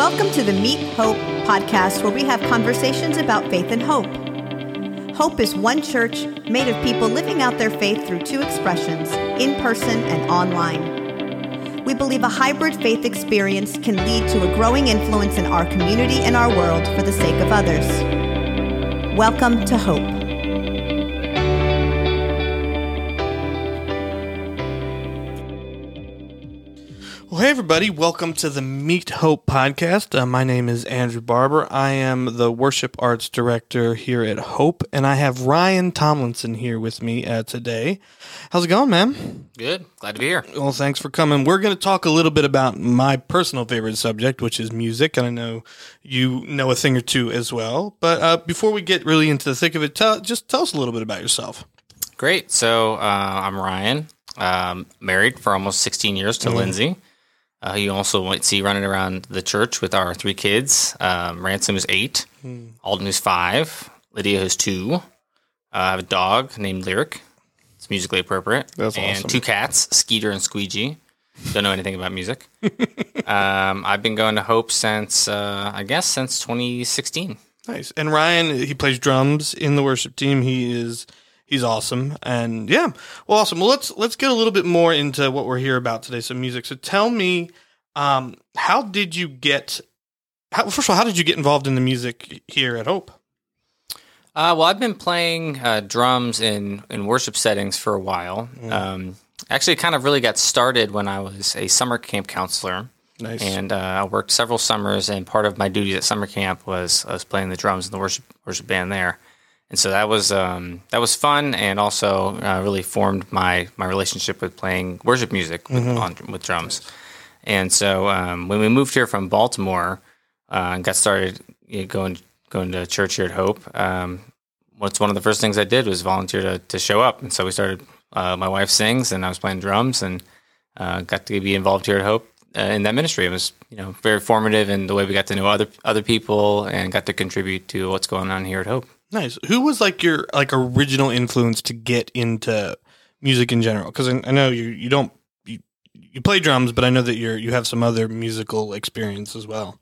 Welcome to the Meet Hope podcast, where we have conversations about faith and hope. Hope is one church made of people living out their faith through two expressions in person and online. We believe a hybrid faith experience can lead to a growing influence in our community and our world for the sake of others. Welcome to Hope. Well, hey, everybody. Welcome to the Meet Hope podcast. Uh, my name is Andrew Barber. I am the worship arts director here at Hope, and I have Ryan Tomlinson here with me uh, today. How's it going, man? Good. Glad to be here. Well, thanks for coming. We're going to talk a little bit about my personal favorite subject, which is music, and I know you know a thing or two as well. But uh, before we get really into the thick of it, tell, just tell us a little bit about yourself. Great. So uh, I'm Ryan, um, married for almost 16 years to Lindsay. Uh, you also might see running around the church with our three kids. Um, Ransom is eight, Alden is five, Lydia is two. Uh, I have a dog named Lyric. It's musically appropriate. That's and awesome. two cats, Skeeter and Squeegee. Don't know anything about music. um, I've been going to Hope since, uh, I guess, since 2016. Nice. And Ryan, he plays drums in the worship team. He is he's awesome. And yeah, well, awesome. Well, let's let's get a little bit more into what we're here about today. Some music. So tell me, um, how did you get? How, first of all, how did you get involved in the music here at Hope? Uh, well, I've been playing uh, drums in, in worship settings for a while. Um, actually, kind of really got started when I was a summer camp counselor. Nice. And uh, I worked several summers, and part of my duties at summer camp was I was playing the drums in the worship worship band there, and so that was um, that was fun, and also uh, really formed my my relationship with playing worship music with, on, with drums. And so um, when we moved here from Baltimore uh, and got started you know, going going to church here at Hope, um, what's one of the first things I did was volunteer to, to show up, and so we started. Uh, my wife sings, and I was playing drums, and uh, got to be involved here at Hope uh, in that ministry. It was you know very formative in the way we got to know other other people and got to contribute to what's going on here at Hope. Nice. Who was like your like original influence to get into music in general? Because I, I know you you don't you, you play drums, but I know that you're you have some other musical experience as well.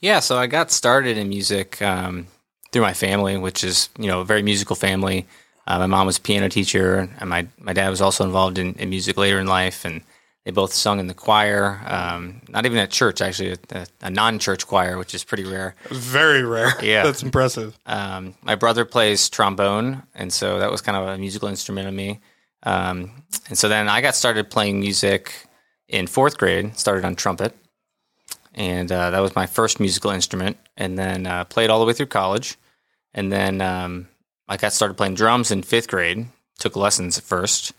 Yeah, so I got started in music um, through my family, which is you know a very musical family. Uh, my mom was a piano teacher, and my my dad was also involved in, in music later in life, and they both sung in the choir. Um, not even at church, actually, a, a non-church choir, which is pretty rare. Very rare. Yeah. that's impressive. Um, my brother plays trombone, and so that was kind of a musical instrument of me. Um, and so then I got started playing music in fourth grade. Started on trumpet, and uh, that was my first musical instrument. And then uh, played all the way through college, and then um, I got started playing drums in fifth grade. Took lessons at first,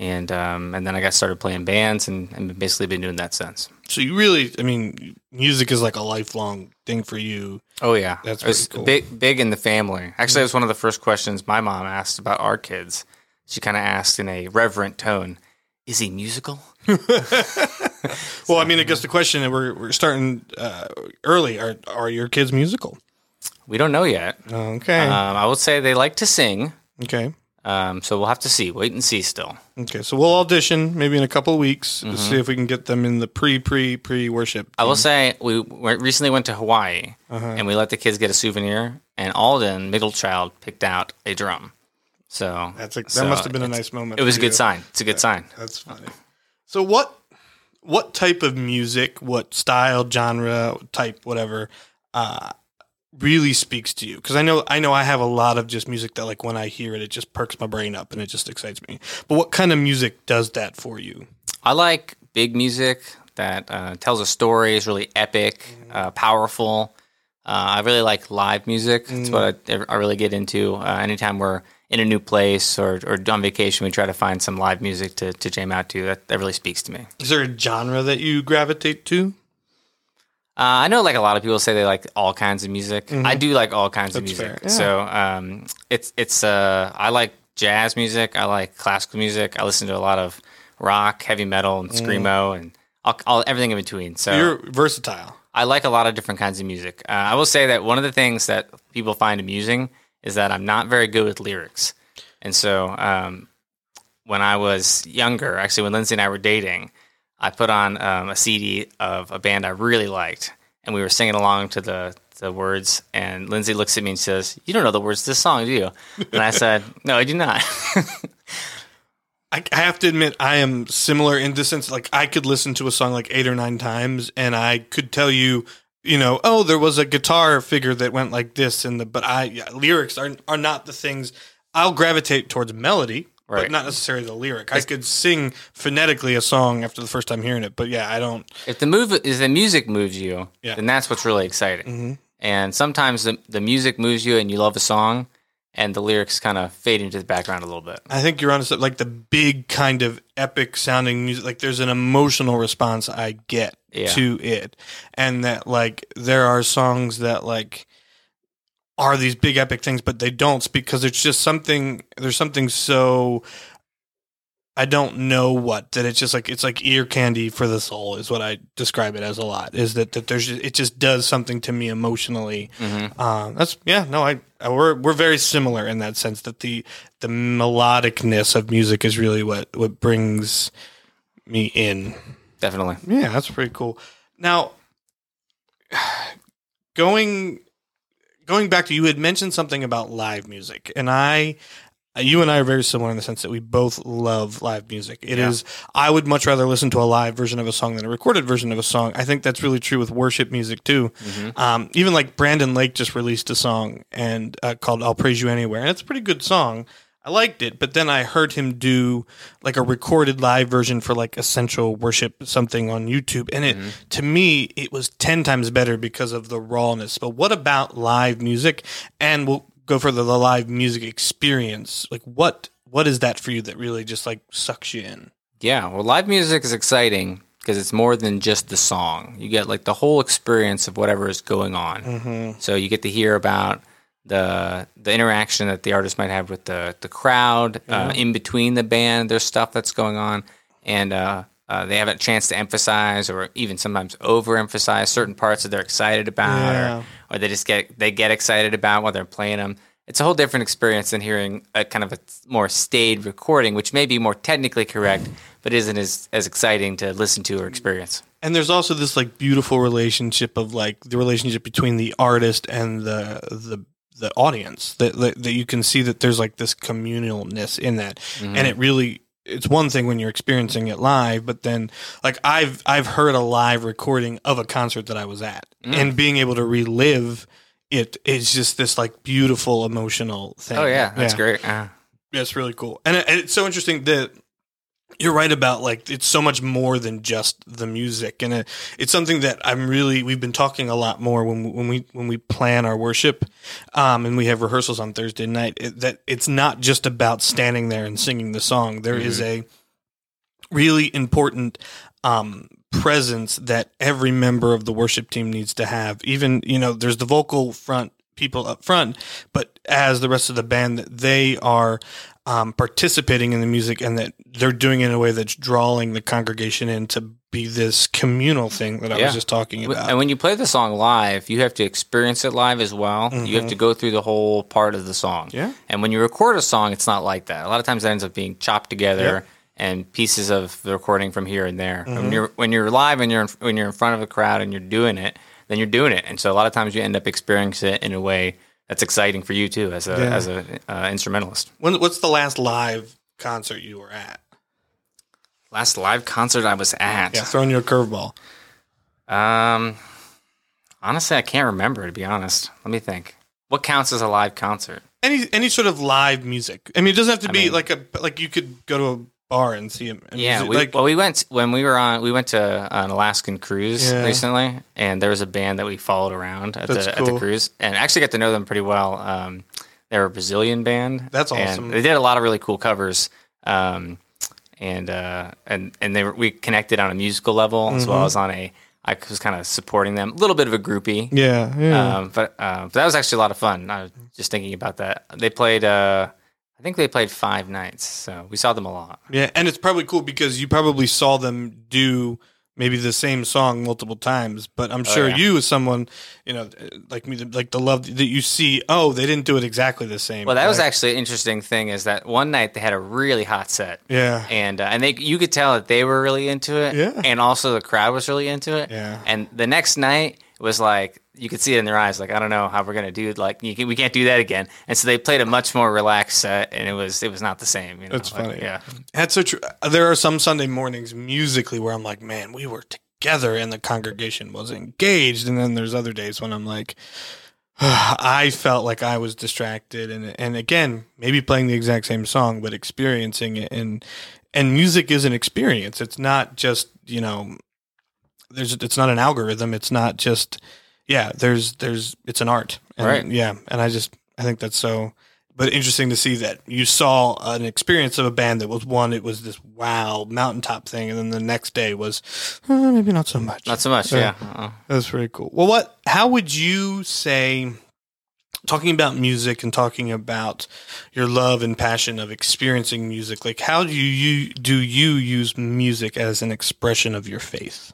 and um, and then I got started playing bands, and, and basically been doing that since. So you really, I mean, music is like a lifelong thing for you. Oh yeah, That's pretty cool. big, big in the family. Actually, it was one of the first questions my mom asked about our kids. She kind of asked in a reverent tone, "Is he musical?" Well, I mean, I guess the question that we're we're starting uh, early are are your kids musical? We don't know yet. Okay, Um, I would say they like to sing, okay, um, so we'll have to see. Wait and see. Still, okay. So we'll audition maybe in a couple of weeks to see if we can get them in the pre pre pre worship. I will say we recently went to Hawaii, Uh-huh. and we let the kids get a souvenir, and Alden, middle child, picked out a drum. So That's a, that so must have been a it's- nice moment. It was for a good you. sign. It's a good sign. That's funny. So what what type of music, what style, genre, type, whatever, uh, really speaks to you? Because I know I know I have a lot of just music that like when I hear it, it just perks my brain up and it just excites me. But what kind of music does that for you? I like big music that uh, tells a story, is really epic, uh, powerful. Uh, I really like live music. That's what I, I really get into. Uh, anytime we're in a new place or, or on vacation, we try to find some live music to, to jam out to. That, that really speaks to me. Is there a genre that you gravitate to? Uh, I know like a lot of people say they like all kinds of music. I do like all kinds of music. yeah. So um, it's it's uh, I like jazz music. I like classical music. I listen to a lot of rock, heavy metal, and screamo, and all, all everything in between. So You're versatile. I like a lot of different kinds of music. Uh, I will say that one of the things that people find amusing is that I'm not very good with lyrics. And so um, when I was younger, actually, when Lindsay and I were dating, I put on um, a CD of a band I really liked. and we were singing along to the the words. And Lindsay looks at me and says, "You don't know the words to this song, do you?" And I said, "No, I do not." I, I have to admit, I am similar in the sense like I could listen to a song like eight or nine times, and I could tell you, you know, oh, there was a guitar figure that went like this, and the but I yeah, lyrics are are not the things. I'll gravitate towards melody, Right. but not necessarily the lyric. I could sing phonetically a song after the first time hearing it, but yeah, I don't. if the move is the music moves you, Yeah. then that's what's really exciting. Mm-hmm. And sometimes the the music moves you, and you love a song, and the lyrics kind of fade into the background a little bit. I think you're on to like the big kind of epic sounding music. Like there's an emotional response I get Yeah. to it, and that like there are songs that like are these big epic things, but they don't speak because it's just something. There's something so I don't know what that it's just like it's like ear candy for the soul is what I describe it as a lot. Is that that there's it just does something to me emotionally. Uh, that's yeah no I, I we're we're very similar in that sense that the the melodicness of music is really what what brings me in. Definitely. Yeah, that's pretty cool. Now, going going back to you had mentioned something about live music, and I, you and I are very similar in the sense that we both love live music. It is. Yeah. I would much rather listen to a live version of a song than a recorded version of a song. I think that's really true with worship music too. Um, even like Brandon Lake just released a song and uh, called "I'll Praise You Anywhere," and it's a pretty good song. I liked it, but then I heard him do like a recorded live version for like essential worship something on YouTube, and it mm-hmm. to me it was ten times better because of the rawness. But what about live music? And we'll go for the live music experience. Like what what is that for you that really just like sucks you in? Yeah, well, live music is exciting because it's more than just the song. You get like the whole experience of whatever is going on. Mm-hmm. So you get to hear about the the interaction that the artist might have with the the crowd uh, in between the band. There's stuff that's going on, and uh, uh, they have a chance to emphasize or even sometimes overemphasize certain parts that they're excited about, Yeah. or, or they just get they get excited about while they're playing them. It's a whole different experience than hearing a kind of a more staid recording, which may be more technically correct, but isn't as, as exciting to listen to or experience. And there's also this like beautiful relationship of like the relationship between the artist and the the the audience that that, that you can see that there's like this communalness in that, and it really it's one thing when you're experiencing it live, but then like I've I've heard a live recording of a concert that I was at, and being able to relive it is just this like beautiful emotional thing. Oh yeah, that's great. Uh, Yeah, it's really cool, and, it, and it's so interesting that you're right about like it's so much more than just the music, and it, it's something that I'm really we've been talking a lot more when we, when we when we plan our worship, um, and we have rehearsals on Thursday night. It, that it's not just about standing there and singing the song. There is a really important um, presence that every member of the worship team needs to have. Even you know, there's the vocal front people up front, but as the rest of the band, that they are um, participating in the music and that they're doing it in a way that's drawing the congregation in to be this communal thing that I Yeah. was just talking about. and when you play the song live, you have to experience it live as well. You have to go through the whole part of the song. Mm-hmm. Yeah. And when you record a song, it's not like that. A lot of times it ends up being chopped together Yeah. and pieces of the recording from here and there. Mm-hmm. When you're when you're live and you're in, when you're in front of a crowd and you're doing it, then you're doing it. And so a lot of times you end up experiencing it in a way that's exciting for you too as a Yeah. as a uh, instrumentalist. when, what's the last live concert you were at? Last live concert I was at. Yeah, throwing you a curveball. Um, honestly, I can't remember to be honest. Let me think. What counts as a live concert? Any any sort of live music. I mean, it doesn't have to I be mean- like a like you could go to a bar and see him. Yeah, we, like well, we went when we were on. We went to an Alaskan cruise Yeah. recently, and there was a band that we followed around at That's the at the cruise, and actually got to know them pretty well. Um, they're a Brazilian band. That's and awesome. they did a lot of really cool covers. Um, and uh, and and they were, we connected on a musical level as Mm-hmm. well as on a. I was kind of supporting them, a little bit of a groupie. yeah, yeah. Um, but, uh, but that was actually a lot of fun. I was just thinking about that. They played, uh, I think they played five nights, so we saw them a lot. Yeah, and it's probably cool because you probably saw them do maybe the same song multiple times. But I'm sure Oh, yeah. you, as someone, you know, like me, like the love that you see. Oh, they didn't do it exactly the same. Well, that was actually an interesting thing. Is that one night they had a really hot set, yeah, and uh, and they you could tell that they were really into it, Yeah. and also the crowd was really into it, Yeah. And the next night was like you could see it in their eyes. Like I don't know how we're gonna do it. Like can, we can't do that again. And so they played a much more relaxed set, and it was it was not the same. You know? That's Like, funny. Yeah. That's so true. There are some Sunday mornings musically where I'm like, man, we were together and the congregation was engaged. And then there's other days when I'm like, I felt like I was distracted. And, and again, maybe playing the exact same song, but experiencing it. And, and music is an experience. It's not just, you know, there's, it's not an algorithm. It's not just, yeah, there's, there's, it's an art. And, Right. Yeah. And I just, I think that's so, but interesting to see that you saw an experience of a band that was one, it was this wow mountaintop thing, and then the next day was maybe not so much. Not so much. Yeah. Yeah. Uh-uh. That's pretty cool. Well, what? How would you say? Talking about music and talking about your love and passion of experiencing music, like how do you do you use music as an expression of your faith?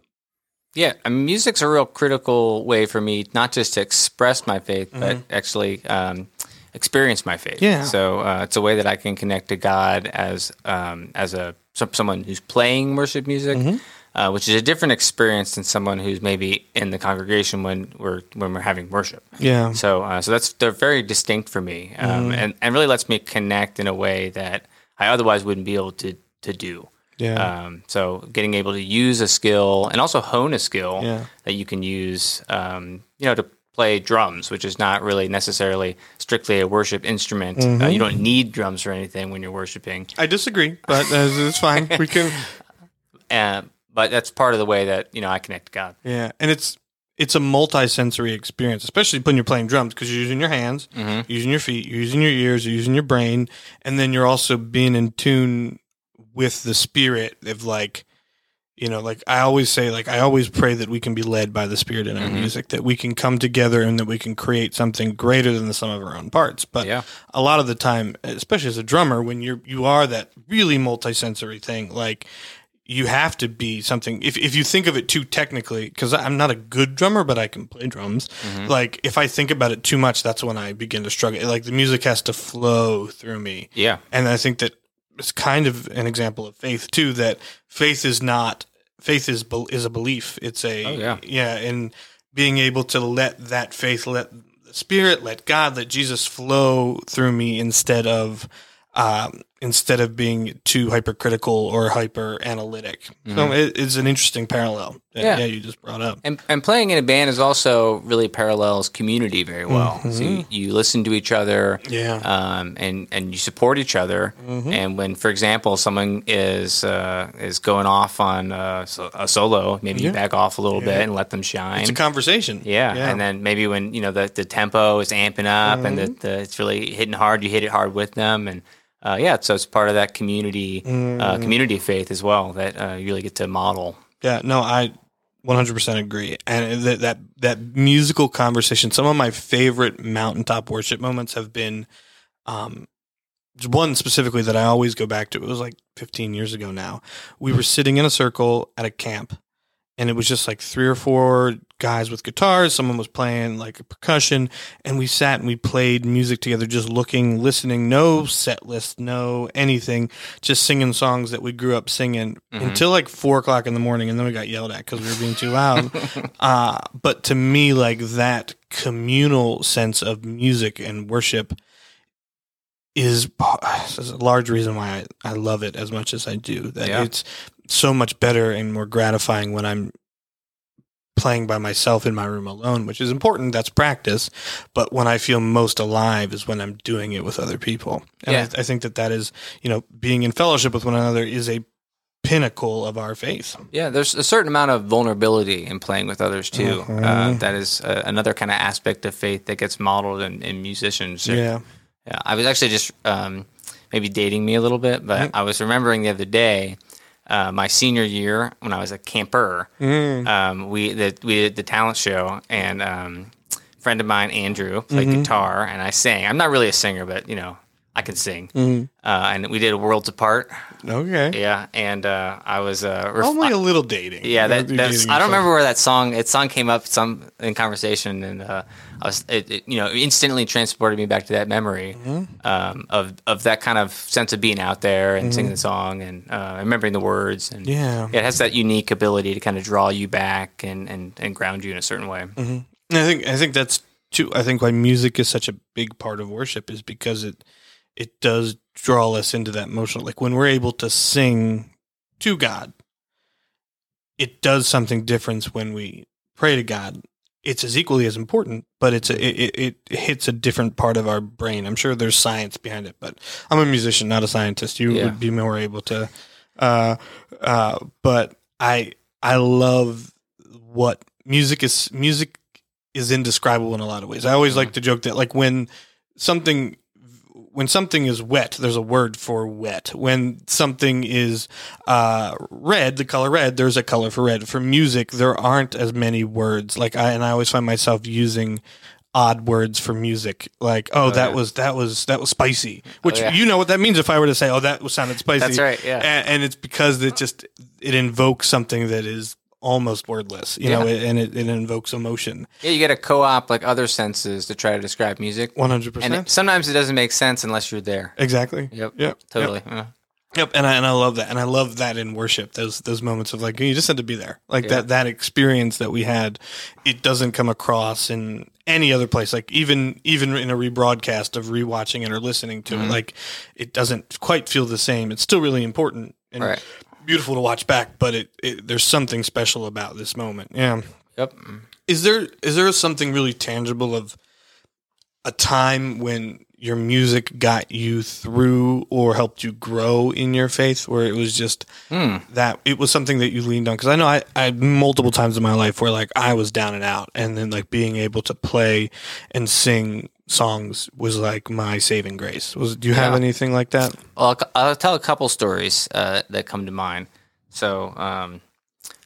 Yeah, I mean, music's a real critical way for me not just to express my faith, but actually um, experience my faith. Yeah. So uh, it's a way that I can connect to God as um, as a some, someone who's playing worship music, uh, which is a different experience than someone who's maybe in the congregation when we're when we're having worship. Yeah, So, uh, so that's they're very distinct for me, um, and and really lets me connect in a way that I otherwise wouldn't be able to to do. Yeah, Um, so, getting able to use a skill and also hone a skill Yeah. that you can use, um, you know, to play drums, which is not really necessarily strictly a worship instrument. Mm-hmm. Uh, you don't need drums or anything when you're worshiping, I disagree, but uh, it's fine. We can. uh, but that's part of the way that you know I connect to God. Yeah, and it's it's a multi-sensory experience, especially when you're playing drums because you're using your hands, Mm-hmm. using your feet, using your ears, using your brain, and then you're also being in tune with the spirit of like, you know, like I always say, like I always pray that we can be led by the spirit in our Mhm. music, that we can come together and that we can create something greater than the sum of our own parts. But Yeah. a lot of the time, especially as a drummer, when you're you are that really multi-sensory thing, like you have to be something if, if you think of it too technically because i'm not a good drummer but i can play drums like if i think about it too much that's when i begin to struggle like the music has to flow through me Yeah. and i think that it's kind of an example of faith too that faith is not faith is is a belief it's a Oh, yeah. yeah and being able to let that faith let the spirit let god let jesus flow through me instead of um, instead of being too hypercritical or hyper analytic so it, it's an interesting parallel that, Mm-hmm. Yeah. yeah you just brought up And, and playing in a band is also really parallels community very well. So you, you listen to each other, Mm-hmm. Yeah. um, and and you support each other. Mm-hmm. And when, for example, someone is uh, is going off on uh, so- a solo, maybe you back off a little bit and let them shine. it's a conversation yeah. and then maybe when you know the the tempo is amping up and Mm-hmm. the, the it's really hitting hard, you hit it hard with them, and uh, yeah, so it's part of that community Mm-hmm. uh, community faith as well that uh, you really get to model. Yeah, no, I 100% agree. And that that that musical conversation, some of my favorite mountaintop worship moments have been um one specifically that I always go back to. It was like 15 years ago now. We were sitting in a circle at a camp and it was just like three or four guys with guitars, someone was playing like a percussion and we sat and we played music together just looking, listening, no set list, no anything just singing songs that we grew up singing until like four o'clock in the morning, and then we got yelled at because we were being too loud. uh, but to me, like that communal sense of music and worship is, is a large reason why I, I love it as much as I do. That Yeah. it's so much better and more gratifying when I'm playing by myself in my room alone, which is important. That's practice. But when I feel most alive is when I'm doing it with other people. And Yeah. I, I think that that is, you know, being in fellowship with one another is a pinnacle of our faith. Yeah, there's a certain amount of vulnerability in playing with others too. Mm-hmm. Uh, that is uh, another kind of aspect of faith that gets modeled in, in musicians. Yeah. Yeah, I was actually just um, maybe dating me a little bit, but Mm-hmm. I was remembering the other day, uh, my senior year when I was a camper. Mm. Um, we the, we did the talent show, and um, a friend of mine, Andrew, played Mm-hmm. guitar, and I sang. I'm not really a singer, but you know, I can sing. Mhm. Uh, and we did a Worlds Apart. Okay. Yeah, and uh, I was uh, ref- Only a little dating. yeah, that, that's. dating I don't remember where that song. It song came up some in conversation, and uh, I was, it, it, you know, instantly transported me back to that memory Mm-hmm. um, of of that kind of sense of being out there and singing the song and uh, remembering the words. And Yeah. it has that unique ability to kind of draw you back and and, and ground you in a certain way. And I think I think that's too. I think why music is such a big part of worship is because it it does draw us into that emotional. Like when we're able to sing to God, it does something different when we pray to God. It's as equally as important, but it's a, it, it it hits a different part of our brain. I'm sure there's science behind it, but I'm a musician, not a scientist. You Yeah. would be more able to. Uh, uh, but I I love what music is. Music is indescribable in a lot of ways. I always like to joke that like when something when something is wet, there's a word for wet. When something is uh, red, the color red, there's a color for red. For music, there aren't as many words. Like I and I always find myself using odd words for music. Like, oh, that yeah. was that was that was spicy. Which yeah. you know what that means if I were to say, oh, that was sounded spicy. That's right, yeah. And, and it's because it just it invokes something that is almost wordless, you know, and it, it invokes emotion. Yeah, you got to co-op like other senses to try to describe music, One hundred percent. sometimes it doesn't make sense unless you're there. Exactly. Yep. Yep. Totally. Yeah. Yep, and I and I love that, and I love that in worship. Those those moments of like you just had to be there, like Yeah. that that experience that we had. It doesn't come across in any other place. Like even even in a rebroadcast of rewatching it or listening to Mm-hmm. it, like it doesn't quite feel the same. It's still really important and Right. Beautiful to watch back, but it, it there's something special about this moment. Yeah. Yep. Is there is there something really tangible of a time when your music got you through or helped you grow in your faith where it was just that it was something that you leaned on because i know I, I multiple times in my life where like i was down and out and then like being able to play and sing songs was like my saving grace was do you have anything like that Well, I'll, I'll tell a couple stories uh, that come to mind. So, um,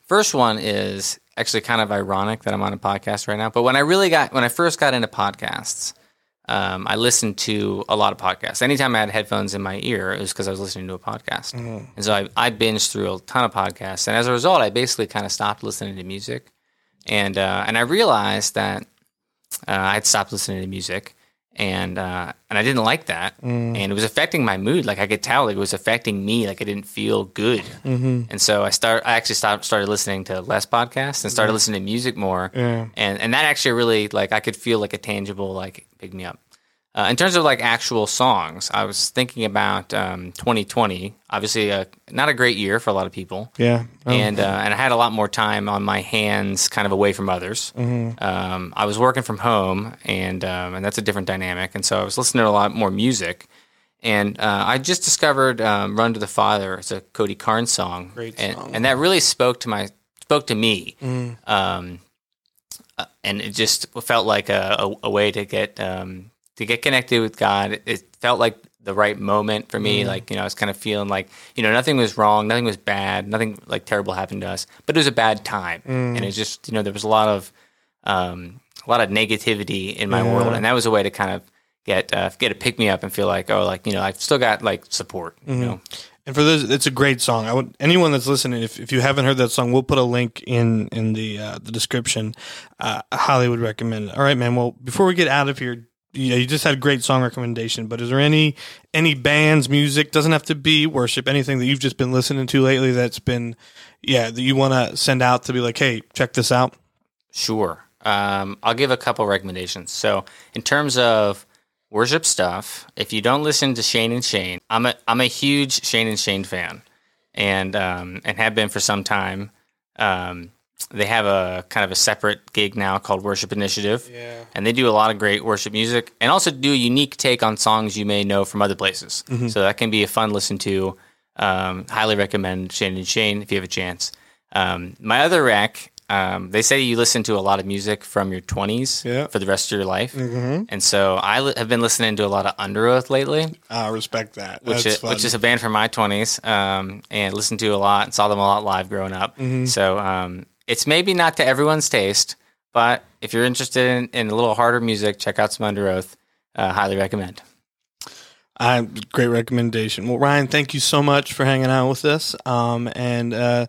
first one is actually kind of ironic that I'm on a podcast right now. But when I really got, when I first got into podcasts, um, I listened to a lot of podcasts. Anytime I had headphones in my ear, it was because I was listening to a podcast. And so I, I binged through a ton of podcasts. And as a result, I basically kind of stopped listening to music. And, uh, and I realized that uh, I'd stopped listening to music, and uh, and I didn't like that, and it was affecting my mood. Like I could tell it was affecting me. Like I didn't feel good, and so I start. I actually stopped, started listening to less podcasts and started listening to music more, Yeah. and and that actually really like I could feel like a tangible like pick me up. Uh, in terms of like actual songs, I was thinking about um, 2020. Obviously, uh, not a great year for a lot of people yeah Oh, and uh, and I had a lot more time on my hands, kind of away from others. Um, I was working from home, and um, and that's a different dynamic. And so I was listening to a lot more music, and uh, I just discovered um, "Run to the Father." It's a Cody Carnes song, Great and, song. and that really spoke to my spoke to me. Um, uh, and it just felt like a, a, a way to get um, to get connected with God. It felt like the right moment for me. Like you know, I was kind of feeling like you know nothing was wrong, nothing was bad, nothing like terrible happened to us, but it was a bad time, and it just you know there was a lot of um, a lot of negativity in my world, and that was a way to kind of get uh, get a pick me up and feel like oh like you know I've still got like support. You know, And for those, it's a great song. I would anyone that's listening, if, if you haven't heard that song, we'll put a link in in the uh, the description. Uh, I highly would recommend it. All right, man. Well, before we get out of here, yeah, you just had a great song recommendation. But is there any any bands, music doesn't have to be worship, anything that you've just been listening to lately that's been, yeah, that you want to send out to be like, hey, check this out. Sure. Um, I'll give a couple recommendations. So, in terms of worship stuff, if you don't listen to Shane and Shane, I'm a I'm a huge Shane and Shane fan, and um, and have been for some time. Um, they have a kind of a separate gig now called Worship Initiative, Yeah. and they do a lot of great worship music, and also do a unique take on songs you may know from other places. So that can be a fun listen to. Um, highly recommend Shane and Shane if you have a chance. Um, my other rec, um, they say you listen to a lot of music from your 20s Yeah. for the rest of your life. Mm-hmm. And so I li- have been listening to a lot of Underoath lately, I respect that. which is, fun. which is a band from my 20s, um, and listened to a lot and saw them a lot live growing up. Mm-hmm. So um, it's maybe not to everyone's taste, but if you're interested in, in a little harder music, check out some Underoath. Uh, highly recommend. Uh, great recommendation. Well, Ryan, thank you so much for hanging out with us. Um, and uh,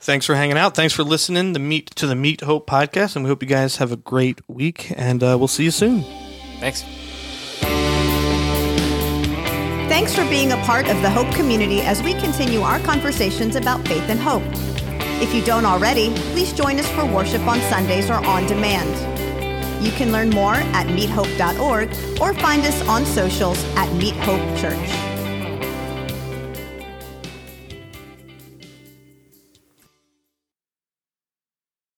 thanks for hanging out. Thanks for listening to meet to the Meet Hope podcast. And we hope you guys have a great week. And uh, we'll see you soon. Thanks. Thanks for being a part of the Hope community as we continue our conversations about faith and hope. If you don't already, please join us for worship on Sundays or on demand. You can learn more at meethope.org or find us on socials at Meet Hope Church.